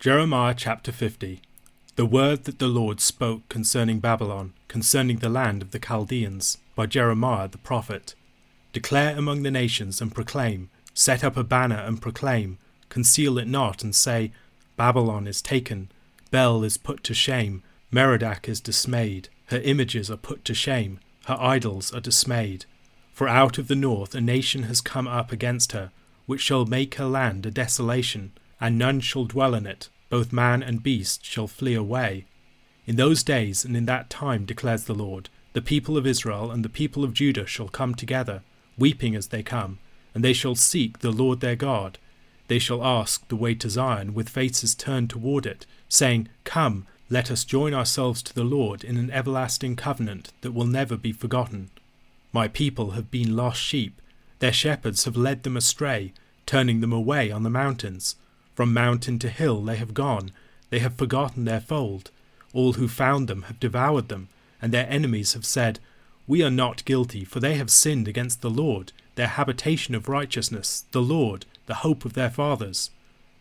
Jeremiah chapter 50 The word that the Lord spoke concerning Babylon, concerning the land of the Chaldeans, by Jeremiah the prophet. Declare among the nations and proclaim, set up a banner and proclaim, conceal it not and say, Babylon is taken, Bel is put to shame, Merodach is dismayed, her images are put to shame, her idols are dismayed. For out of the north a nation has come up against her, which shall make her land a desolation and none shall dwell in it, both man and beast shall flee away. In those days and in that time, declares the Lord, the people of Israel and the people of Judah shall come together, weeping as they come, and they shall seek the Lord their God. They shall ask the way to Zion with faces turned toward it, saying, Come, let us join ourselves to the Lord in an everlasting covenant that will never be forgotten. My people have been lost sheep, their shepherds have led them astray, turning them away on the mountains. From mountain to hill they have gone, they have forgotten their fold. All who found them have devoured them, and their enemies have said, We are not guilty, for they have sinned against the Lord, their habitation of righteousness, the Lord, the hope of their fathers.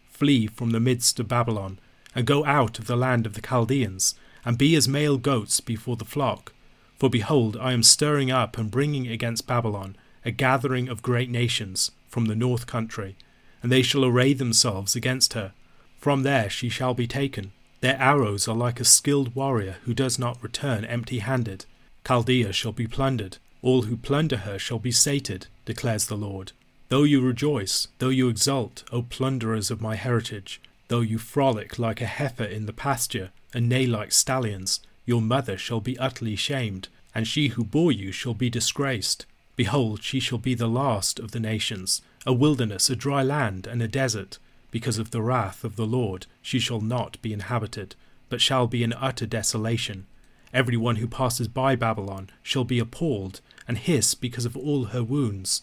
Flee from the midst of Babylon, and go out of the land of the Chaldeans, and be as male goats before the flock. For behold, I am stirring up and bringing against Babylon a gathering of great nations from the north country and they shall array themselves against her. From there she shall be taken. Their arrows are like a skilled warrior who does not return empty handed. Chaldea shall be plundered. All who plunder her shall be sated, declares the Lord. Though you rejoice, though you exult, O plunderers of my heritage, though you frolic like a heifer in the pasture, and neigh like stallions, your mother shall be utterly shamed, and she who bore you shall be disgraced. Behold, she shall be the last of the nations, a wilderness, a dry land, and a desert. Because of the wrath of the Lord, she shall not be inhabited, but shall be an utter desolation. Every one who passes by Babylon shall be appalled, and hiss because of all her wounds.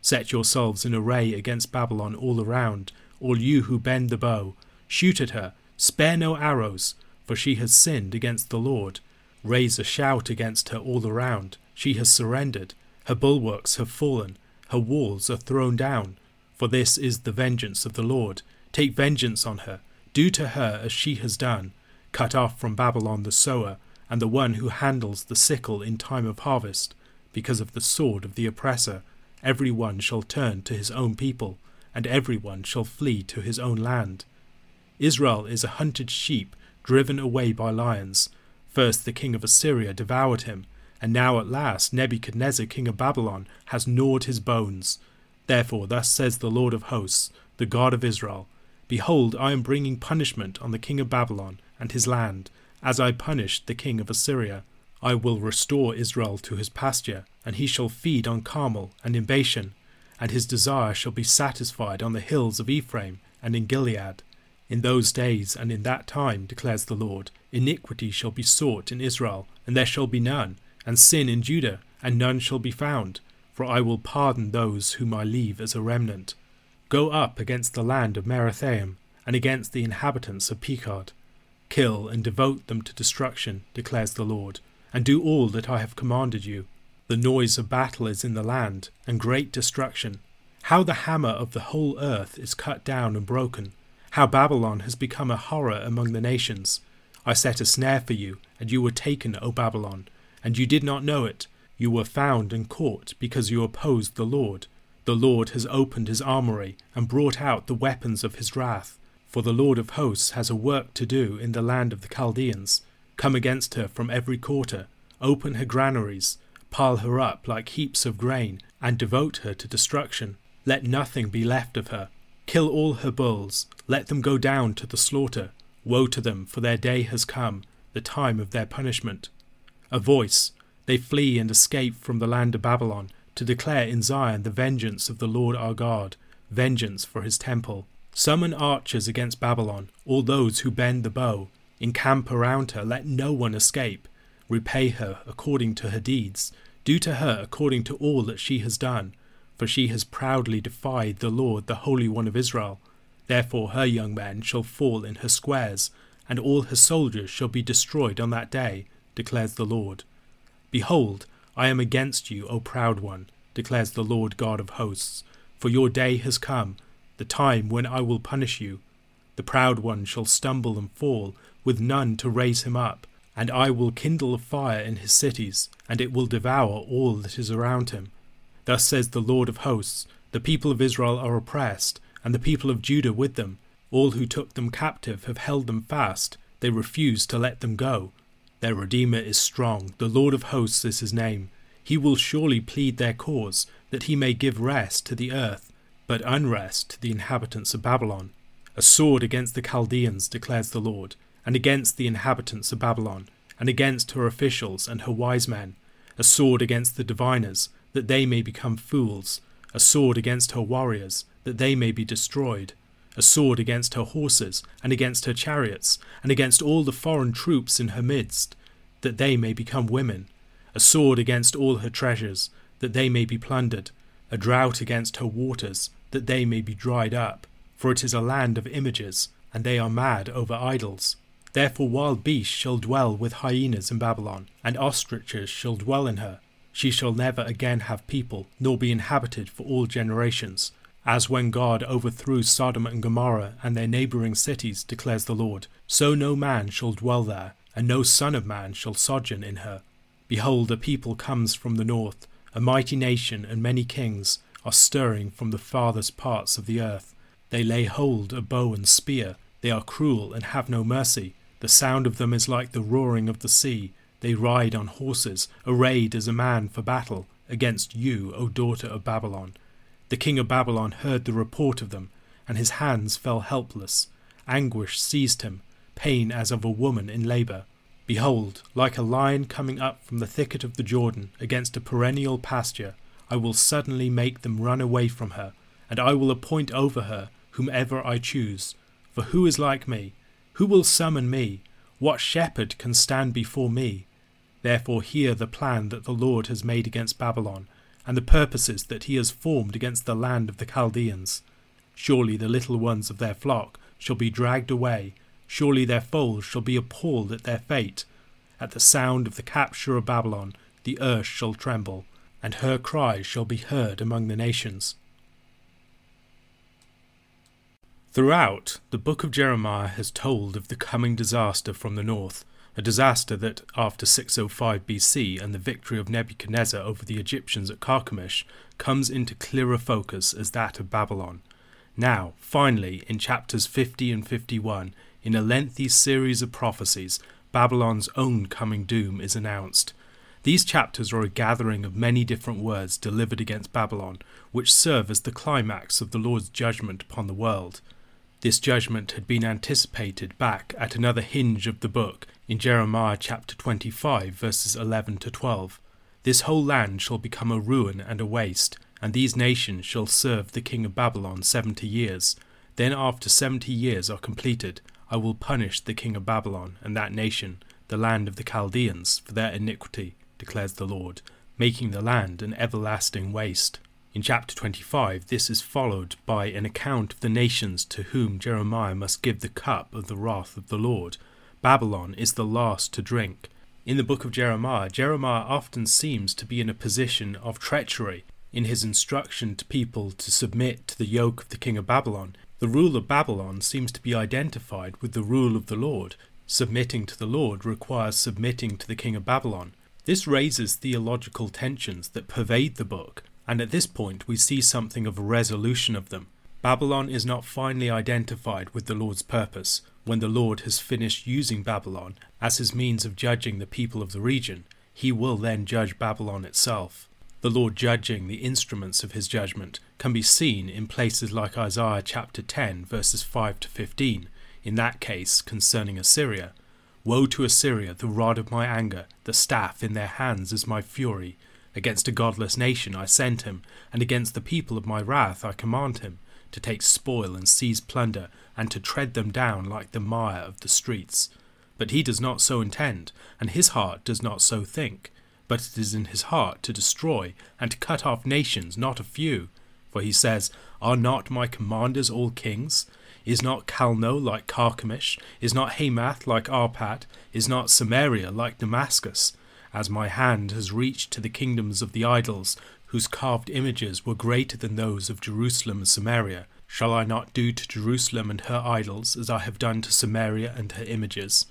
Set yourselves in array against Babylon all around, all you who bend the bow. Shoot at her, spare no arrows, for she has sinned against the Lord. Raise a shout against her all around. She has surrendered, her bulwarks have fallen, her walls are thrown down. For this is the vengeance of the Lord. Take vengeance on her. Do to her as she has done. Cut off from Babylon the sower, and the one who handles the sickle in time of harvest. Because of the sword of the oppressor, every one shall turn to his own people, and every one shall flee to his own land. Israel is a hunted sheep, driven away by lions. First the king of Assyria devoured him, and now at last Nebuchadnezzar king of Babylon has gnawed his bones. Therefore thus says the Lord of hosts, the God of Israel, Behold, I am bringing punishment on the king of Babylon and his land, as I punished the king of Assyria. I will restore Israel to his pasture, and he shall feed on Carmel and in Bashan, and his desire shall be satisfied on the hills of Ephraim and in Gilead. In those days and in that time, declares the Lord, iniquity shall be sought in Israel, and there shall be none, and sin in Judah, and none shall be found, for I will pardon those whom I leave as a remnant. Go up against the land of Merathaim, and against the inhabitants of Pekod. Kill and devote them to destruction, declares the Lord, and do all that I have commanded you. The noise of battle is in the land, and great destruction. How the hammer of the whole earth is cut down and broken. How Babylon has become a horror among the nations. I set a snare for you, and you were taken, O Babylon and you did not know it. You were found and caught because you opposed the Lord. The Lord has opened his armory and brought out the weapons of his wrath. For the Lord of hosts has a work to do in the land of the Chaldeans. Come against her from every quarter, open her granaries, pile her up like heaps of grain, and devote her to destruction. Let nothing be left of her. Kill all her bulls, let them go down to the slaughter. Woe to them, for their day has come, the time of their punishment a voice. They flee and escape from the land of Babylon to declare in Zion the vengeance of the Lord our God, vengeance for his temple. Summon archers against Babylon, all those who bend the bow. Encamp around her, let no one escape. Repay her according to her deeds. Do to her according to all that she has done. For she has proudly defied the Lord, the Holy One of Israel. Therefore her young men shall fall in her squares, and all her soldiers shall be destroyed on that day declares the Lord. Behold, I am against you, O proud one, declares the Lord God of hosts, for your day has come, the time when I will punish you. The proud one shall stumble and fall, with none to raise him up. And I will kindle a fire in his cities, and it will devour all that is around him. Thus says the Lord of hosts The people of Israel are oppressed, and the people of Judah with them. All who took them captive have held them fast, they refuse to let them go. Their Redeemer is strong, the Lord of hosts is his name. He will surely plead their cause, that he may give rest to the earth, but unrest to the inhabitants of Babylon. A sword against the Chaldeans, declares the Lord, and against the inhabitants of Babylon, and against her officials and her wise men, a sword against the diviners, that they may become fools, a sword against her warriors, that they may be destroyed, a sword against her horses, and against her chariots, and against all the foreign troops in her midst, that they may become women, a sword against all her treasures, that they may be plundered, a drought against her waters, that they may be dried up. For it is a land of images, and they are mad over idols. Therefore wild beasts shall dwell with hyenas in Babylon, and ostriches shall dwell in her. She shall never again have people, nor be inhabited for all generations. As when God overthrew Sodom and Gomorrah and their neighbouring cities, declares the Lord, so no man shall dwell there, and no son of man shall sojourn in her. Behold, a people comes from the north, a mighty nation and many kings are stirring from the farthest parts of the earth. They lay hold of bow and spear, they are cruel and have no mercy. The sound of them is like the roaring of the sea. They ride on horses, arrayed as a man for battle, against you, O daughter of Babylon. The king of Babylon heard the report of them, and his hands fell helpless. Anguish seized him, pain as of a woman in labour. Behold, like a lion coming up from the thicket of the Jordan against a perennial pasture, I will suddenly make them run away from her, and I will appoint over her whomever I choose. For who is like me? Who will summon me? What shepherd can stand before me? Therefore hear the plan that the Lord has made against Babylon, and the purposes that he has formed against the land of the Chaldeans. Surely the little ones of their flock shall be dragged away, surely their foals shall be appalled at their fate. At the sound of the capture of Babylon, the earth shall tremble, and her cries shall be heard among the nations. Throughout, the book of Jeremiah has told of the coming disaster from the north, a disaster that, after 605 BC and the victory of Nebuchadnezzar over the Egyptians at Carchemish, comes into clearer focus as that of Babylon. Now, finally, in chapters 50 and 51, in a lengthy series of prophecies, Babylon's own coming doom is announced. These chapters are a gathering of many different words delivered against Babylon, which serve as the climax of the Lord's judgment upon the world. This judgment had been anticipated back at another hinge of the book in Jeremiah chapter 25, verses 11 to 12. This whole land shall become a ruin and a waste, and these nations shall serve the king of Babylon seventy years. Then, after seventy years are completed, I will punish the king of Babylon and that nation, the land of the Chaldeans, for their iniquity, declares the Lord, making the land an everlasting waste. In chapter 25, this is followed by an account of the nations to whom Jeremiah must give the cup of the wrath of the Lord. Babylon is the last to drink. In the book of Jeremiah, Jeremiah often seems to be in a position of treachery in his instruction to people to submit to the yoke of the king of Babylon. The rule of Babylon seems to be identified with the rule of the Lord. Submitting to the Lord requires submitting to the king of Babylon. This raises theological tensions that pervade the book, and at this point we see something of a resolution of them. Babylon is not finally identified with the Lord's purpose when the Lord has finished using Babylon as his means of judging the people of the region. He will then judge Babylon itself. The Lord judging the instruments of his judgment can be seen in places like Isaiah chapter 10, verses 5 to 15, in that case concerning Assyria. Woe to Assyria, the rod of my anger, the staff in their hands is my fury. Against a godless nation I send him, and against the people of my wrath I command him, to take spoil and seize plunder, and to tread them down like the mire of the streets. But he does not so intend, and his heart does not so think. But it is in his heart to destroy, and to cut off nations, not a few. For he says, Are not my commanders all kings? Is not Calno like Carchemish? Is not Hamath like Arpad? Is not Samaria like Damascus? As my hand has reached to the kingdoms of the idols, whose carved images were greater than those of Jerusalem and Samaria, Shall I not do to Jerusalem and her idols as I have done to Samaria and her images?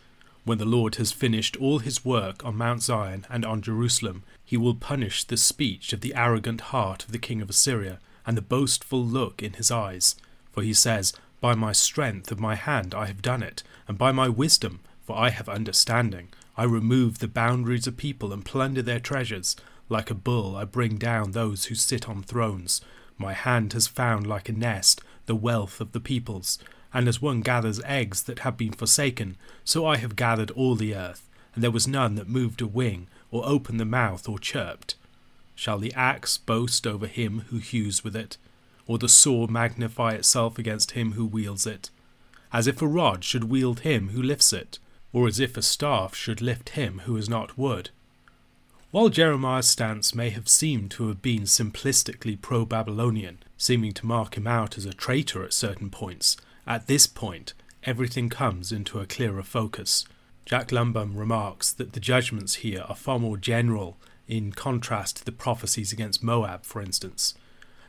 When the Lord has finished all his work on Mount Zion and on Jerusalem, he will punish the speech of the arrogant heart of the king of Assyria, and the boastful look in his eyes. For he says, By my strength of my hand I have done it, and by my wisdom, for I have understanding. I remove the boundaries of people and plunder their treasures. Like a bull I bring down those who sit on thrones. My hand has found like a nest the wealth of the peoples and as one gathers eggs that have been forsaken, so I have gathered all the earth, and there was none that moved a wing, or opened the mouth, or chirped. Shall the axe boast over him who hews with it, or the sword magnify itself against him who wields it? As if a rod should wield him who lifts it, or as if a staff should lift him who is not wood. While Jeremiah's stance may have seemed to have been simplistically pro Babylonian, seeming to mark him out as a traitor at certain points, at this point, everything comes into a clearer focus. Jack Lundbom remarks that the judgments here are far more general in contrast to the prophecies against Moab, for instance.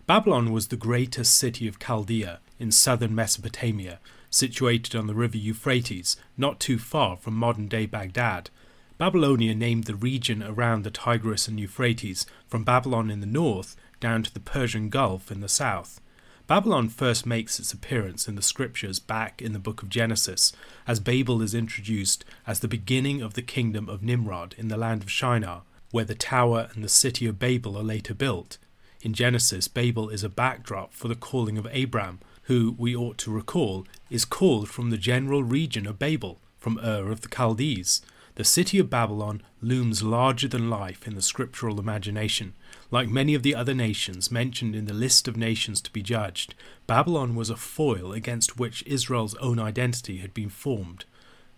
Babylon was the greatest city of Chaldea in southern Mesopotamia, situated on the river Euphrates, not too far from modern day Baghdad. Babylonia named the region around the Tigris and Euphrates from Babylon in the north down to the Persian Gulf in the south. Babylon first makes its appearance in the scriptures back in the book of Genesis, as Babel is introduced as the beginning of the kingdom of Nimrod in the land of Shinar, where the tower and the city of Babel are later built. In Genesis, Babel is a backdrop for the calling of Abram, who, we ought to recall, is called from the general region of Babel, from Ur of the Chaldees. The city of Babylon looms larger than life in the scriptural imagination, like many of the other nations mentioned in the list of nations to be judged, Babylon was a foil against which Israel's own identity had been formed.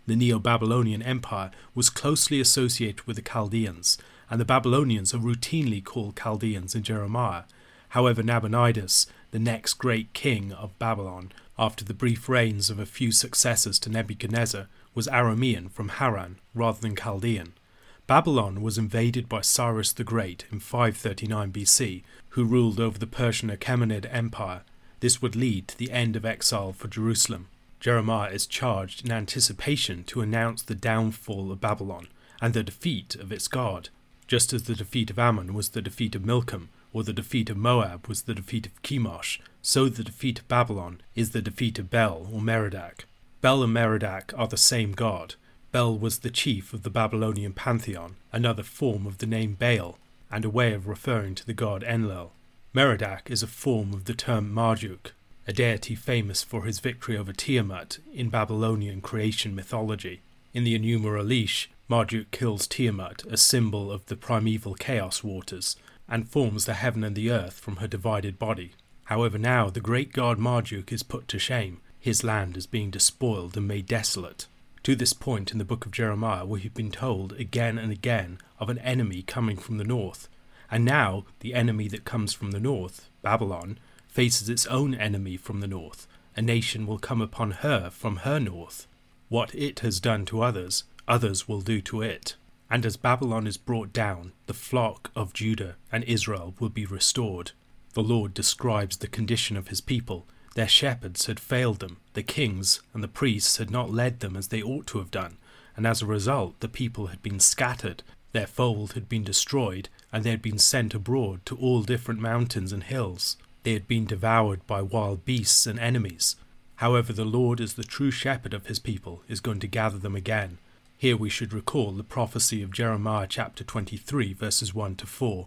The Neo Babylonian Empire was closely associated with the Chaldeans, and the Babylonians are routinely called Chaldeans in Jeremiah. However, Nabonidus, the next great king of Babylon, after the brief reigns of a few successors to Nebuchadnezzar, was Aramean from Haran rather than Chaldean. Babylon was invaded by Cyrus the Great in 539 BC, who ruled over the Persian Achaemenid Empire. This would lead to the end of exile for Jerusalem. Jeremiah is charged in anticipation to announce the downfall of Babylon and the defeat of its God, just as the defeat of Ammon was the defeat of Milcom, or the defeat of Moab was the defeat of Chemosh, so the defeat of Babylon is the defeat of Bel or Merodach. Bel and Merodach are the same god, Bel was the chief of the Babylonian pantheon, another form of the name Baal, and a way of referring to the god Enlil. Merodach is a form of the term Marduk, a deity famous for his victory over Tiamat in Babylonian creation mythology. In the Enuma Elish, Marduk kills Tiamat, a symbol of the primeval chaos waters, and forms the heaven and the earth from her divided body. However, now the great god Marduk is put to shame. His land is being despoiled and made desolate. To this point in the book of Jeremiah, we have been told again and again of an enemy coming from the north, and now the enemy that comes from the north, Babylon, faces its own enemy from the north. A nation will come upon her from her north. What it has done to others, others will do to it. And as Babylon is brought down, the flock of Judah and Israel will be restored. The Lord describes the condition of his people their shepherds had failed them, the kings and the priests had not led them as they ought to have done, and as a result the people had been scattered, their fold had been destroyed, and they had been sent abroad to all different mountains and hills. They had been devoured by wild beasts and enemies. However, the Lord, as the true shepherd of his people, is going to gather them again. Here we should recall the prophecy of Jeremiah chapter 23, verses 1 to 4.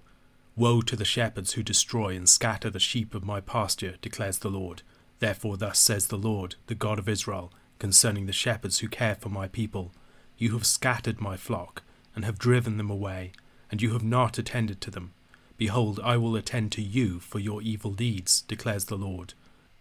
Woe to the shepherds who destroy and scatter the sheep of my pasture, declares the Lord. Therefore, thus says the Lord, the God of Israel, concerning the shepherds who care for my people You have scattered my flock, and have driven them away, and you have not attended to them. Behold, I will attend to you for your evil deeds, declares the Lord.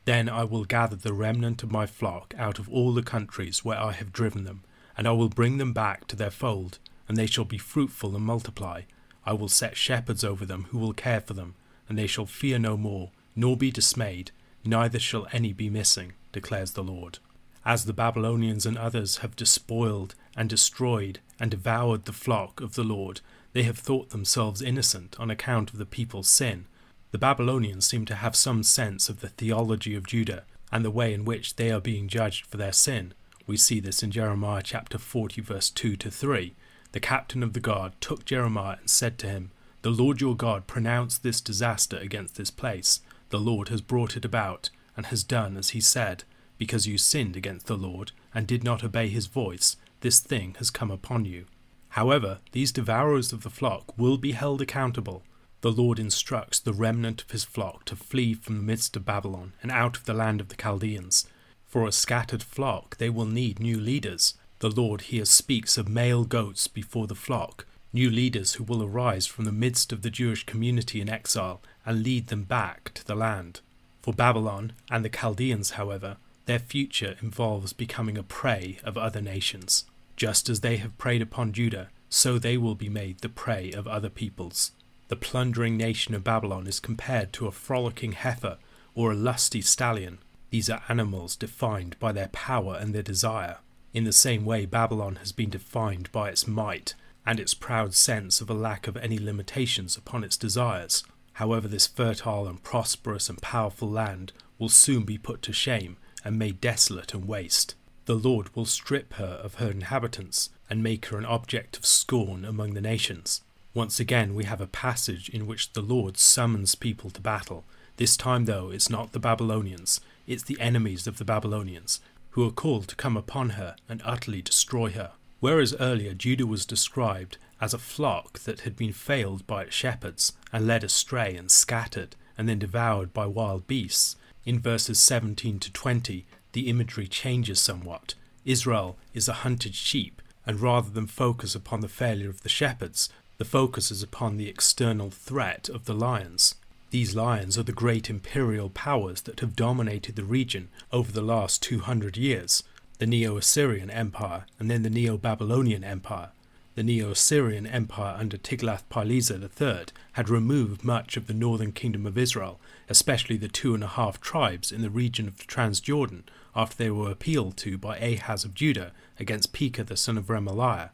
Then I will gather the remnant of my flock out of all the countries where I have driven them, and I will bring them back to their fold, and they shall be fruitful and multiply. I will set shepherds over them who will care for them, and they shall fear no more, nor be dismayed, neither shall any be missing, declares the Lord. As the Babylonians and others have despoiled and destroyed and devoured the flock of the Lord, they have thought themselves innocent on account of the people's sin. The Babylonians seem to have some sense of the theology of Judah and the way in which they are being judged for their sin. We see this in Jeremiah chapter 40, verse 2 to 3. The captain of the guard took Jeremiah and said to him, The Lord your God pronounced this disaster against this place. The Lord has brought it about, and has done as he said. Because you sinned against the Lord, and did not obey his voice, this thing has come upon you. However, these devourers of the flock will be held accountable. The Lord instructs the remnant of his flock to flee from the midst of Babylon and out of the land of the Chaldeans. For a scattered flock, they will need new leaders. The Lord here speaks of male goats before the flock, new leaders who will arise from the midst of the Jewish community in exile and lead them back to the land. For Babylon and the Chaldeans, however, their future involves becoming a prey of other nations. Just as they have preyed upon Judah, so they will be made the prey of other peoples. The plundering nation of Babylon is compared to a frolicking heifer or a lusty stallion. These are animals defined by their power and their desire. In the same way, Babylon has been defined by its might and its proud sense of a lack of any limitations upon its desires. However, this fertile and prosperous and powerful land will soon be put to shame and made desolate and waste. The Lord will strip her of her inhabitants and make her an object of scorn among the nations. Once again, we have a passage in which the Lord summons people to battle. This time, though, it's not the Babylonians, it's the enemies of the Babylonians, who are called to come upon her and utterly destroy her. Whereas earlier Judah was described as a flock that had been failed by its shepherds and led astray and scattered and then devoured by wild beasts, in verses 17 to 20 the imagery changes somewhat. Israel is a hunted sheep, and rather than focus upon the failure of the shepherds, the focus is upon the external threat of the lions. These lions are the great imperial powers that have dominated the region over the last 200 years the Neo Assyrian Empire and then the Neo Babylonian Empire. The Neo Assyrian Empire under Tiglath-Pileser III had removed much of the northern kingdom of Israel, especially the two and a half tribes in the region of Transjordan, after they were appealed to by Ahaz of Judah against Pekah the son of Remaliah.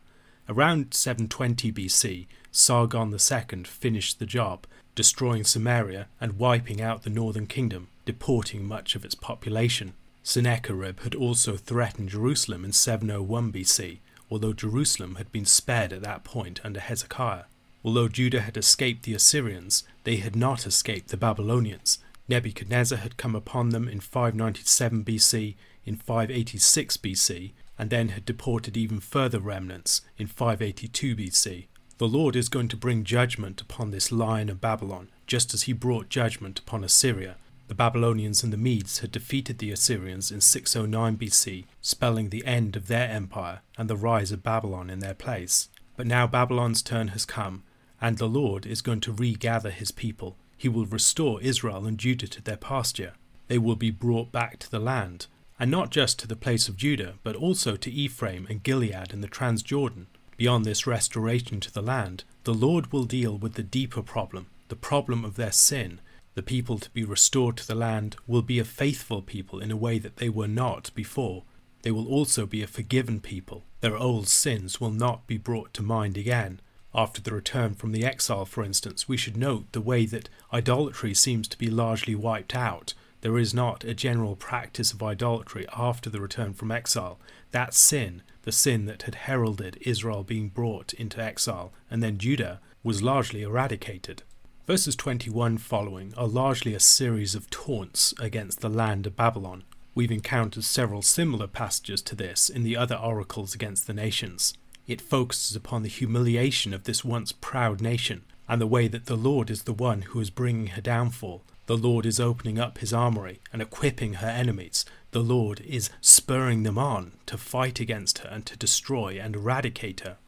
Around 720 BC, Sargon II finished the job, destroying Samaria and wiping out the northern kingdom, deporting much of its population. Sennacherib had also threatened Jerusalem in 701 BC, although Jerusalem had been spared at that point under Hezekiah. Although Judah had escaped the Assyrians, they had not escaped the Babylonians. Nebuchadnezzar had come upon them in 597 BC, in 586 BC, and then had deported even further remnants in 582 BC. The Lord is going to bring judgment upon this lion of Babylon, just as he brought judgment upon Assyria. The Babylonians and the Medes had defeated the Assyrians in 609 BC, spelling the end of their empire and the rise of Babylon in their place. But now Babylon's turn has come, and the Lord is going to regather his people. He will restore Israel and Judah to their pasture. They will be brought back to the land, and not just to the place of Judah, but also to Ephraim and Gilead and the Transjordan. Beyond this restoration to the land, the Lord will deal with the deeper problem, the problem of their sin. The people to be restored to the land will be a faithful people in a way that they were not before. They will also be a forgiven people. Their old sins will not be brought to mind again. After the return from the exile, for instance, we should note the way that idolatry seems to be largely wiped out there is not a general practice of idolatry after the return from exile. That sin, the sin that had heralded Israel being brought into exile and then Judah, was largely eradicated. Verses 21 following are largely a series of taunts against the land of Babylon. We've encountered several similar passages to this in the other oracles against the nations. It focuses upon the humiliation of this once proud nation and the way that the Lord is the one who is bringing her downfall, the Lord is opening up his armory and equipping her enemies. The Lord is spurring them on to fight against her and to destroy and eradicate her.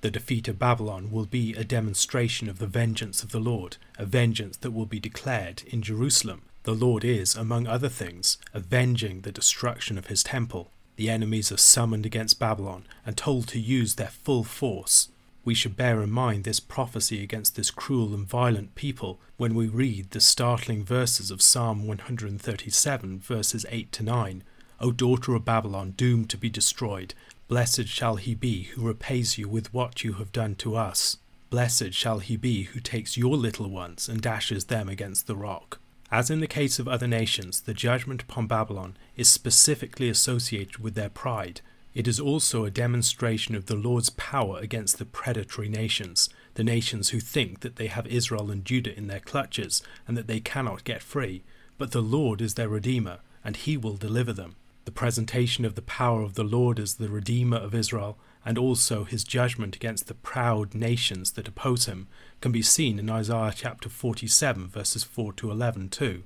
The defeat of Babylon will be a demonstration of the vengeance of the Lord, a vengeance that will be declared in Jerusalem. The Lord is, among other things, avenging the destruction of his temple. The enemies are summoned against Babylon and told to use their full force we should bear in mind this prophecy against this cruel and violent people when we read the startling verses of Psalm 137, verses 8 to 9. O daughter of Babylon, doomed to be destroyed, blessed shall he be who repays you with what you have done to us. Blessed shall he be who takes your little ones and dashes them against the rock. As in the case of other nations, the judgment upon Babylon is specifically associated with their pride. It is also a demonstration of the Lord's power against the predatory nations, the nations who think that they have Israel and Judah in their clutches and that they cannot get free. But the Lord is their Redeemer, and he will deliver them. The presentation of the power of the Lord as the Redeemer of Israel and also his judgment against the proud nations that oppose him can be seen in Isaiah chapter 47 verses 4 to 11 too.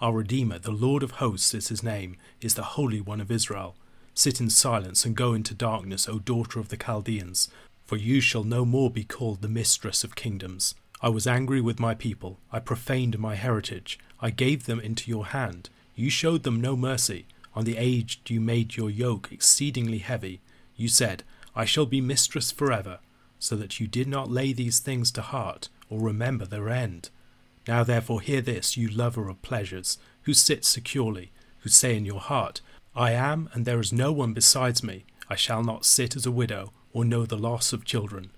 Our Redeemer, the Lord of hosts is his name, is the Holy One of Israel. Sit in silence and go into darkness, O daughter of the Chaldeans, for you shall no more be called the mistress of kingdoms. I was angry with my people, I profaned my heritage, I gave them into your hand. You showed them no mercy. On the aged you made your yoke exceedingly heavy. You said, I shall be mistress forever, so that you did not lay these things to heart, or remember their end. Now therefore hear this, you lover of pleasures, who sit securely, who say in your heart, I am, and there is no one besides me. I shall not sit as a widow, or know the loss of children.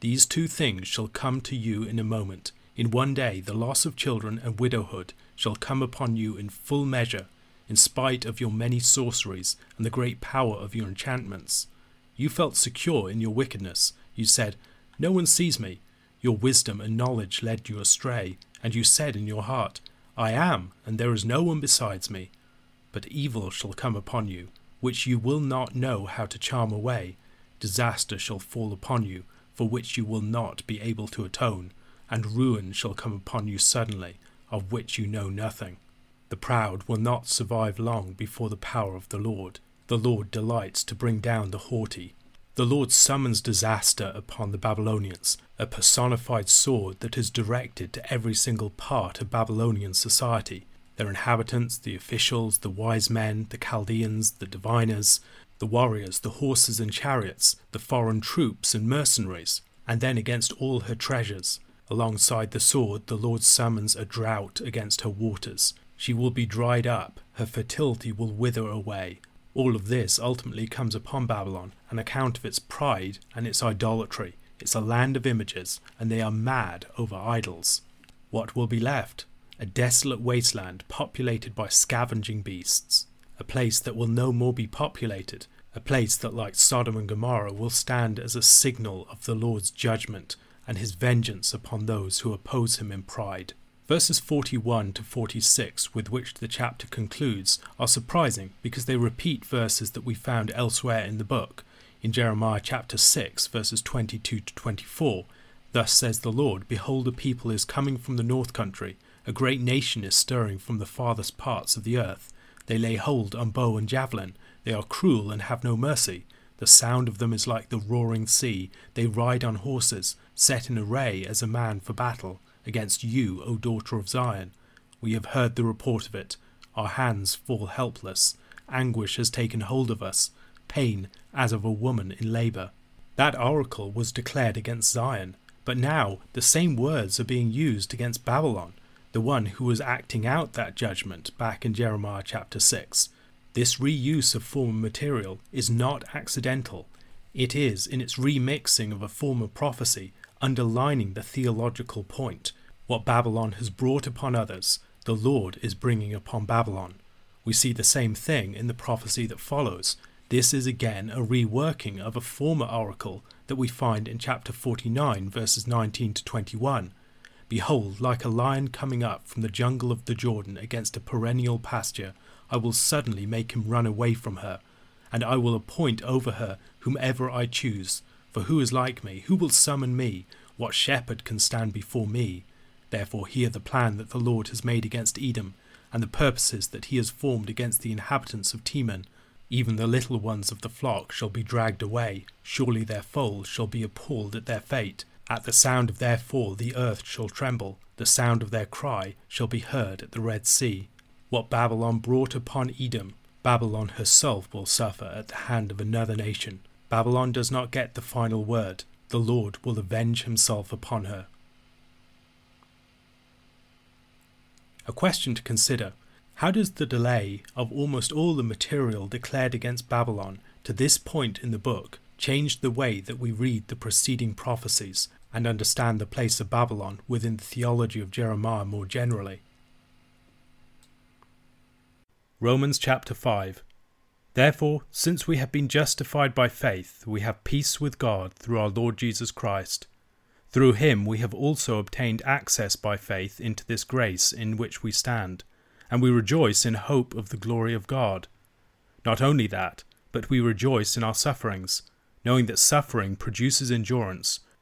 These two things shall come to you in a moment. In one day the loss of children and widowhood shall come upon you in full measure, in spite of your many sorceries and the great power of your enchantments. You felt secure in your wickedness. You said, No one sees me. Your wisdom and knowledge led you astray, and you said in your heart, I am, and there is no one besides me. But evil shall come upon you, which you will not know how to charm away. Disaster shall fall upon you, for which you will not be able to atone, and ruin shall come upon you suddenly, of which you know nothing. The proud will not survive long before the power of the Lord. The Lord delights to bring down the haughty. The Lord summons disaster upon the Babylonians, a personified sword that is directed to every single part of Babylonian society their inhabitants, the officials, the wise men, the Chaldeans, the diviners, the warriors, the horses and chariots, the foreign troops and mercenaries, and then against all her treasures. Alongside the sword, the Lord summons a drought against her waters. She will be dried up, her fertility will wither away, all of this ultimately comes upon Babylon on account of its pride and its idolatry. It's a land of images, and they are mad over idols. What will be left? A desolate wasteland populated by scavenging beasts. A place that will no more be populated. A place that, like Sodom and Gomorrah, will stand as a signal of the Lord's judgment and his vengeance upon those who oppose him in pride. Verses 41 to 46, with which the chapter concludes, are surprising because they repeat verses that we found elsewhere in the book. In Jeremiah chapter 6, verses 22 to 24, Thus says the Lord Behold, a people is coming from the north country, a great nation is stirring from the farthest parts of the earth. They lay hold on bow and javelin, they are cruel and have no mercy. The sound of them is like the roaring sea. They ride on horses, set in array as a man for battle against you, O daughter of Zion. We have heard the report of it. Our hands fall helpless. Anguish has taken hold of us, pain as of a woman in labour. That oracle was declared against Zion, but now the same words are being used against Babylon, the one who was acting out that judgment back in Jeremiah chapter 6. This reuse of former material is not accidental. It is, in its remixing of a former prophecy, underlining the theological point. What Babylon has brought upon others, the Lord is bringing upon Babylon. We see the same thing in the prophecy that follows. This is again a reworking of a former oracle that we find in chapter 49, verses 19 to 21. Behold, like a lion coming up from the jungle of the Jordan against a perennial pasture, I will suddenly make him run away from her, and I will appoint over her whomever I choose, for who is like me? Who will summon me? What shepherd can stand before me? Therefore hear the plan that the Lord has made against Edom, and the purposes that he has formed against the inhabitants of Teman. Even the little ones of the flock shall be dragged away, surely their foals shall be appalled at their fate. At the sound of their fall the earth shall tremble, the sound of their cry shall be heard at the Red Sea. What Babylon brought upon Edom, Babylon herself will suffer at the hand of another nation. Babylon does not get the final word. The Lord will avenge himself upon her. A question to consider How does the delay of almost all the material declared against Babylon to this point in the book change the way that we read the preceding prophecies? And understand the place of Babylon within the theology of Jeremiah more generally. Romans chapter 5 Therefore, since we have been justified by faith, we have peace with God through our Lord Jesus Christ. Through him we have also obtained access by faith into this grace in which we stand, and we rejoice in hope of the glory of God. Not only that, but we rejoice in our sufferings, knowing that suffering produces endurance,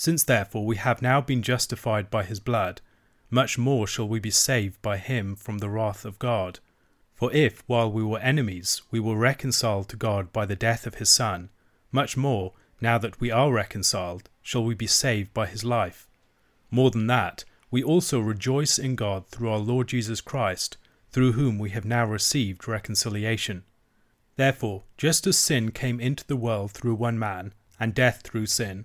Since therefore we have now been justified by his blood, much more shall we be saved by him from the wrath of God. For if, while we were enemies, we were reconciled to God by the death of his Son, much more, now that we are reconciled, shall we be saved by his life. More than that, we also rejoice in God through our Lord Jesus Christ, through whom we have now received reconciliation. Therefore, just as sin came into the world through one man, and death through sin,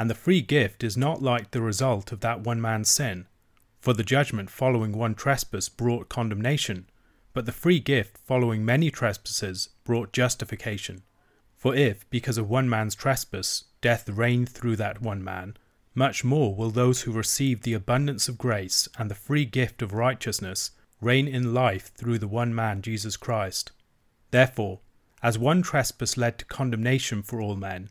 And the free gift is not like the result of that one man's sin, for the judgment following one trespass brought condemnation, but the free gift following many trespasses brought justification. For if, because of one man's trespass, death reigned through that one man, much more will those who receive the abundance of grace and the free gift of righteousness reign in life through the one man Jesus Christ. Therefore, as one trespass led to condemnation for all men,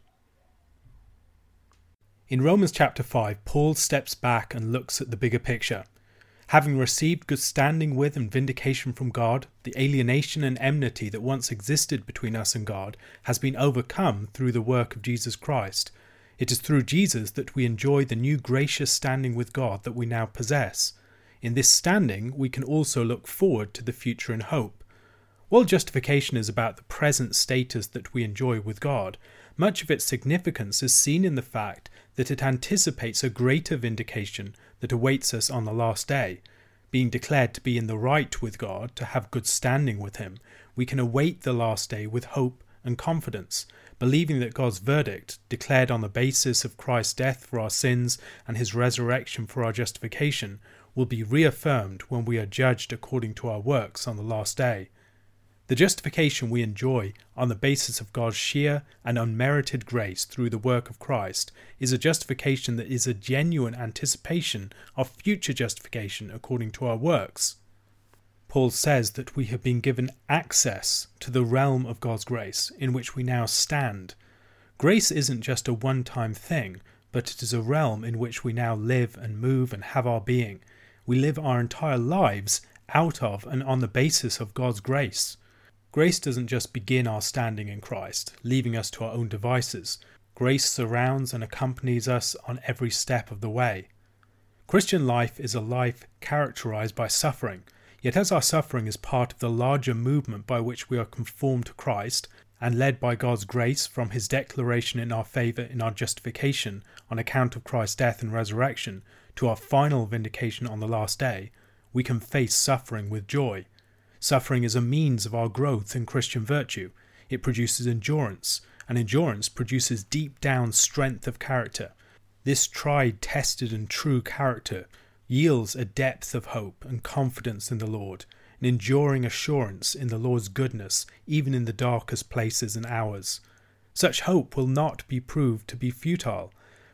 In Romans chapter 5, Paul steps back and looks at the bigger picture Having received good standing with and vindication from God, the alienation and enmity that once existed between us and God has been overcome through the work of Jesus Christ. It is through Jesus that we enjoy the new gracious standing with God that we now possess. In this standing, we can also look forward to the future in hope. While justification is about the present status that we enjoy with God, much of its significance is seen in the fact that it anticipates a greater vindication that awaits us on the last day. Being declared to be in the right with God, to have good standing with Him, we can await the last day with hope and confidence, believing that God's verdict, declared on the basis of Christ's death for our sins and His resurrection for our justification, will be reaffirmed when we are judged according to our works on the last day. The justification we enjoy on the basis of God's sheer and unmerited grace through the work of Christ is a justification that is a genuine anticipation of future justification according to our works. Paul says that we have been given access to the realm of God's grace in which we now stand. Grace isn't just a one time thing, but it is a realm in which we now live and move and have our being. We live our entire lives out of and on the basis of God's grace. Grace doesn't just begin our standing in Christ, leaving us to our own devices. Grace surrounds and accompanies us on every step of the way. Christian life is a life characterized by suffering, yet as our suffering is part of the larger movement by which we are conformed to Christ and led by God's grace from his declaration in our favour in our justification on account of Christ's death and resurrection to our final vindication on the last day, we can face suffering with joy. Suffering is a means of our growth in Christian virtue. It produces endurance, and endurance produces deep down strength of character. This tried, tested, and true character yields a depth of hope and confidence in the Lord, an enduring assurance in the Lord's goodness, even in the darkest places and hours. Such hope will not be proved to be futile.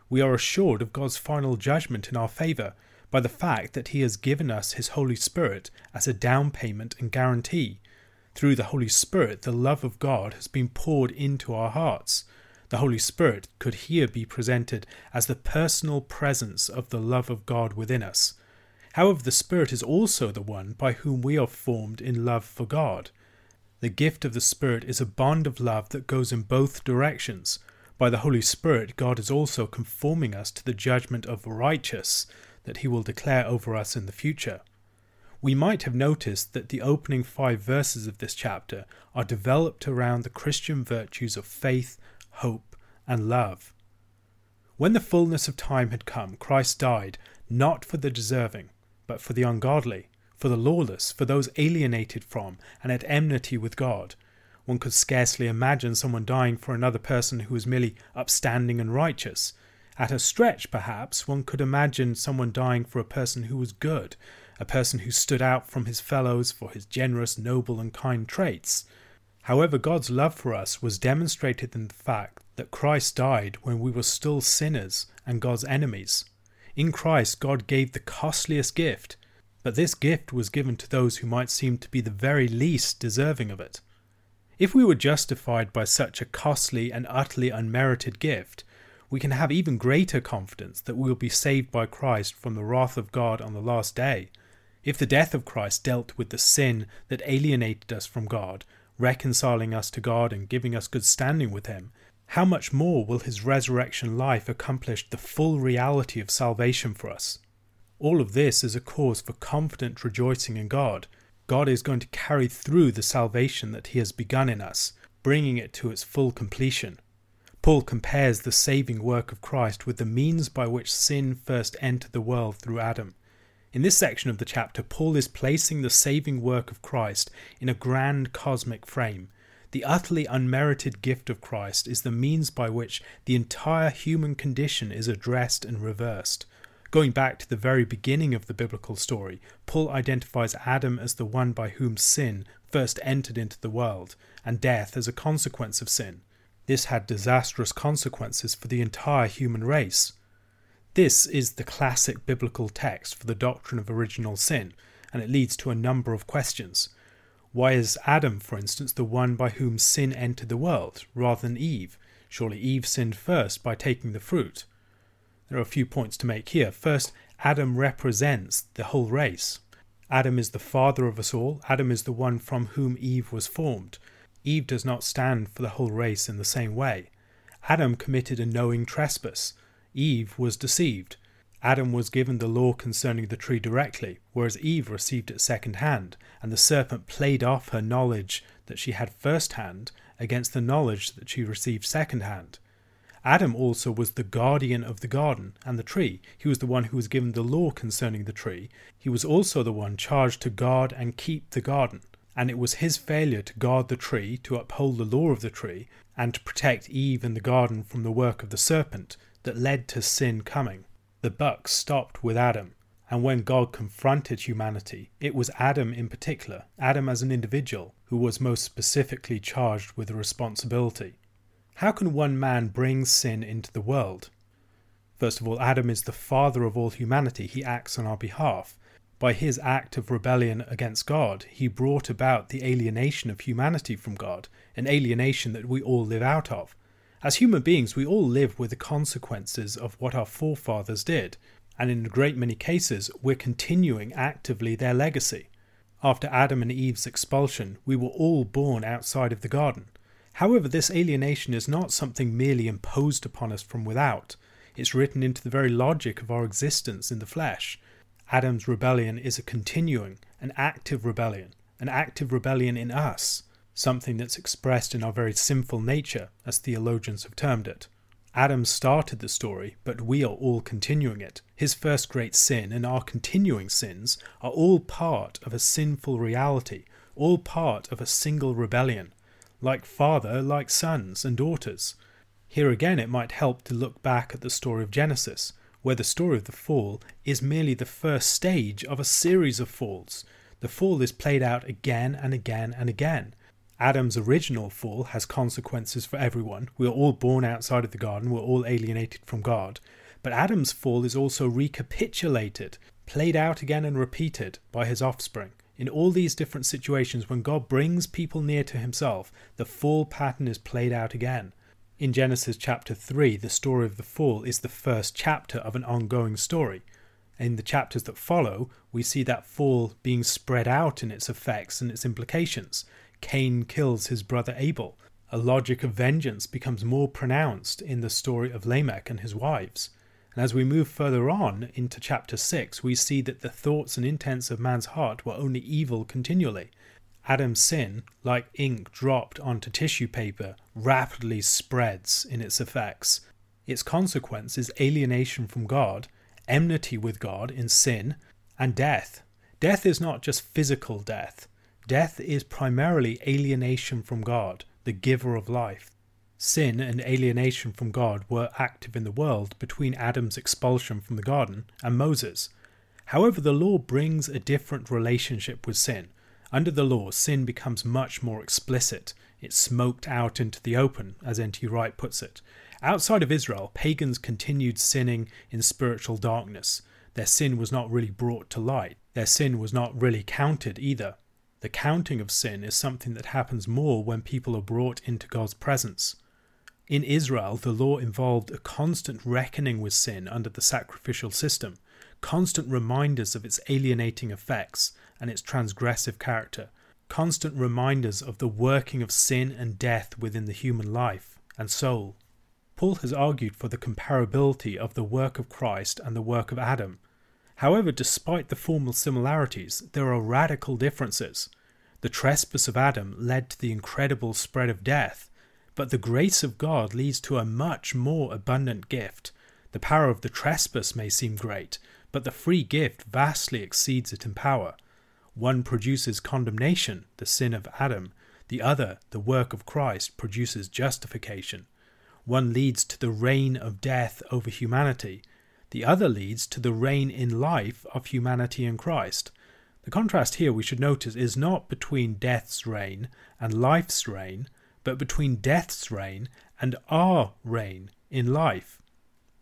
We are assured of God's final judgment in our favour by the fact that He has given us His Holy Spirit as a down payment and guarantee. Through the Holy Spirit, the love of God has been poured into our hearts. The Holy Spirit could here be presented as the personal presence of the love of God within us. However, the Spirit is also the one by whom we are formed in love for God. The gift of the Spirit is a bond of love that goes in both directions. By the Holy Spirit, God is also conforming us to the judgment of righteous that He will declare over us in the future. We might have noticed that the opening five verses of this chapter are developed around the Christian virtues of faith, hope, and love. When the fullness of time had come, Christ died, not for the deserving, but for the ungodly, for the lawless, for those alienated from and at enmity with God. One could scarcely imagine someone dying for another person who was merely upstanding and righteous. At a stretch, perhaps, one could imagine someone dying for a person who was good, a person who stood out from his fellows for his generous, noble, and kind traits. However, God's love for us was demonstrated in the fact that Christ died when we were still sinners and God's enemies. In Christ, God gave the costliest gift, but this gift was given to those who might seem to be the very least deserving of it. If we were justified by such a costly and utterly unmerited gift, we can have even greater confidence that we will be saved by Christ from the wrath of God on the last day. If the death of Christ dealt with the sin that alienated us from God, reconciling us to God and giving us good standing with Him, how much more will his resurrection life accomplish the full reality of salvation for us? All of this is a cause for confident rejoicing in God. God is going to carry through the salvation that he has begun in us, bringing it to its full completion. Paul compares the saving work of Christ with the means by which sin first entered the world through Adam. In this section of the chapter, Paul is placing the saving work of Christ in a grand cosmic frame, the utterly unmerited gift of Christ is the means by which the entire human condition is addressed and reversed. Going back to the very beginning of the biblical story, Paul identifies Adam as the one by whom sin first entered into the world, and death as a consequence of sin. This had disastrous consequences for the entire human race. This is the classic biblical text for the doctrine of original sin, and it leads to a number of questions. Why is Adam, for instance, the one by whom sin entered the world, rather than Eve? Surely Eve sinned first by taking the fruit. There are a few points to make here. First, Adam represents the whole race. Adam is the father of us all. Adam is the one from whom Eve was formed. Eve does not stand for the whole race in the same way. Adam committed a knowing trespass. Eve was deceived. Adam was given the law concerning the tree directly, whereas Eve received it second hand, and the serpent played off her knowledge that she had first hand against the knowledge that she received second hand. Adam also was the guardian of the garden and the tree. He was the one who was given the law concerning the tree. He was also the one charged to guard and keep the garden. And it was his failure to guard the tree, to uphold the law of the tree, and to protect Eve and the garden from the work of the serpent that led to sin coming. The buck stopped with Adam, and when God confronted humanity, it was Adam in particular, Adam as an individual, who was most specifically charged with the responsibility. How can one man bring sin into the world? First of all, Adam is the father of all humanity. He acts on our behalf. By his act of rebellion against God, he brought about the alienation of humanity from God, an alienation that we all live out of. As human beings, we all live with the consequences of what our forefathers did, and in a great many cases, we're continuing actively their legacy. After Adam and Eve's expulsion, we were all born outside of the garden. However, this alienation is not something merely imposed upon us from without, it's written into the very logic of our existence in the flesh. Adam's rebellion is a continuing, an active rebellion, an active rebellion in us something that's expressed in our very sinful nature, as theologians have termed it. Adam started the story, but we are all continuing it. His first great sin and our continuing sins are all part of a sinful reality, all part of a single rebellion, like father, like sons and daughters. Here again, it might help to look back at the story of Genesis, where the story of the fall is merely the first stage of a series of falls. The fall is played out again and again and again. Adam's original fall has consequences for everyone. We are all born outside of the garden, we're all alienated from God. But Adam's fall is also recapitulated, played out again and repeated by his offspring. In all these different situations, when God brings people near to himself, the fall pattern is played out again. In Genesis chapter 3, the story of the fall is the first chapter of an ongoing story. In the chapters that follow, we see that fall being spread out in its effects and its implications. Cain kills his brother Abel. A logic of vengeance becomes more pronounced in the story of Lamech and his wives. And as we move further on into chapter 6, we see that the thoughts and intents of man's heart were only evil continually. Adam's sin, like ink dropped onto tissue paper, rapidly spreads in its effects. Its consequence is alienation from God, enmity with God in sin, and death. Death is not just physical death, death is primarily alienation from God, the giver of life. Sin and alienation from God were active in the world between Adam's expulsion from the garden and Moses. However, the law brings a different relationship with sin. Under the law, sin becomes much more explicit. It's smoked out into the open, as N.T. Wright puts it. Outside of Israel, pagans continued sinning in spiritual darkness. Their sin was not really brought to light. Their sin was not really counted either. The counting of sin is something that happens more when people are brought into God's presence. In Israel, the law involved a constant reckoning with sin under the sacrificial system, constant reminders of its alienating effects and its transgressive character, constant reminders of the working of sin and death within the human life and soul. Paul has argued for the comparability of the work of Christ and the work of Adam. However, despite the formal similarities, there are radical differences. The trespass of Adam led to the incredible spread of death, but the grace of God leads to a much more abundant gift. The power of the trespass may seem great, but the free gift vastly exceeds it in power. One produces condemnation, the sin of Adam, the other, the work of Christ, produces justification. One leads to the reign of death over humanity, the other leads to the reign in life of humanity in Christ. The contrast here we should notice is not between death's reign and life's reign, but between death's reign and our reign in life.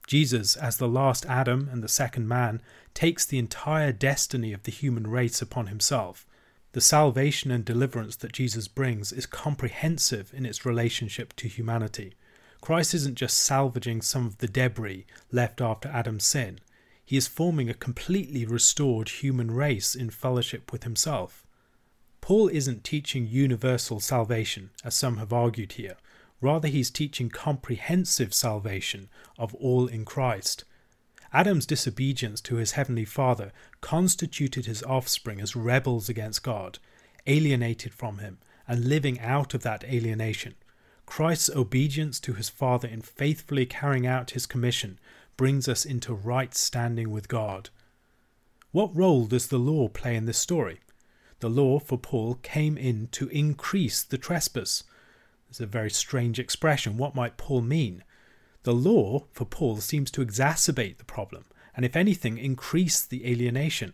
Jesus, as the last Adam and the second man, takes the entire destiny of the human race upon himself. The salvation and deliverance that Jesus brings is comprehensive in its relationship to humanity. Christ isn't just salvaging some of the debris left after Adam's sin, he is forming a completely restored human race in fellowship with himself. Paul isn't teaching universal salvation, as some have argued here. Rather, he's teaching comprehensive salvation of all in Christ. Adam's disobedience to his heavenly Father constituted his offspring as rebels against God, alienated from him, and living out of that alienation. Christ's obedience to his Father in faithfully carrying out his commission brings us into right standing with God. What role does the law play in this story? the law for Paul came in to increase the trespass. It's a very strange expression. What might Paul mean? The law for Paul seems to exacerbate the problem, and if anything, increase the alienation.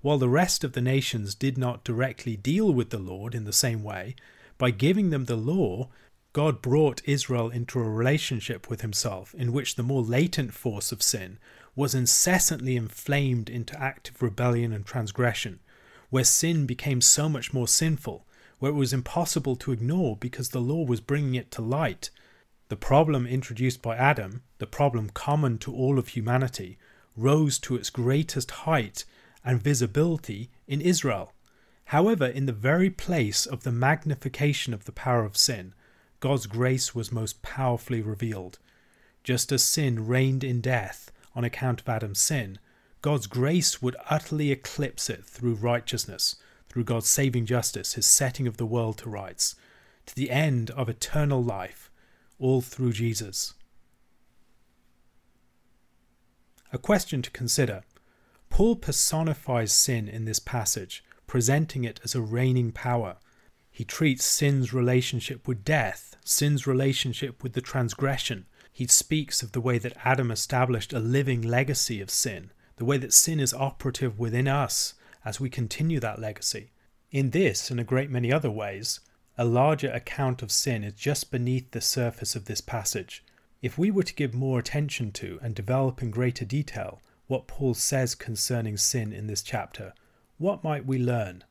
While the rest of the nations did not directly deal with the Lord in the same way, by giving them the law, God brought Israel into a relationship with himself in which the more latent force of sin was incessantly inflamed into active rebellion and transgression, where sin became so much more sinful, where it was impossible to ignore because the law was bringing it to light. The problem introduced by Adam, the problem common to all of humanity, rose to its greatest height and visibility in Israel. However, in the very place of the magnification of the power of sin, God's grace was most powerfully revealed. Just as sin reigned in death on account of Adam's sin, God's grace would utterly eclipse it through righteousness, through God's saving justice, his setting of the world to rights, to the end of eternal life, all through Jesus. A question to consider. Paul personifies sin in this passage, presenting it as a reigning power. He treats sin's relationship with death, sin's relationship with the transgression, He speaks of the way that Adam established a living legacy of sin, the way that sin is operative within us as we continue that legacy. In this and a great many other ways, a larger account of sin is just beneath the surface of this passage. If we were to give more attention to and develop in greater detail what Paul says concerning sin in this chapter, what might we learn?